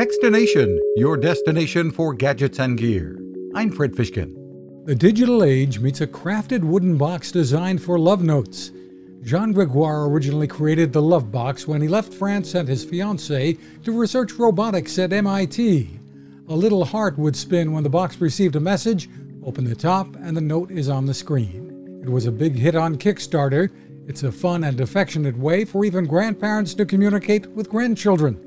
Techstination, your destination for gadgets and gear. I'm Fred Fishkin. The digital age meets a crafted wooden box designed for love notes. Jean Gregoire originally created the Love Box when he left France and his fiancée to research robotics at MIT. A little heart would spin when the box received a message, open the top, and the note is on the screen. It was a big hit on Kickstarter. It's a fun and affectionate way for even grandparents to communicate with grandchildren.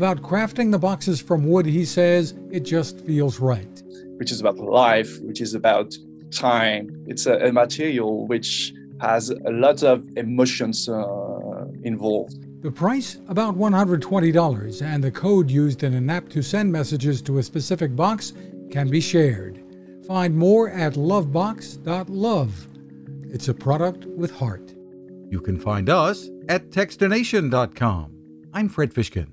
About crafting the boxes from wood, he says, it just feels right. Which is about life, which is about time. It's a, a material which has a lot of emotions uh, involved. The price about $120, and the code used in an app to send messages to a specific box can be shared. Find more at lovebox.love. It's a product with heart. You can find us at techstination.com. I'm Fred Fishkin.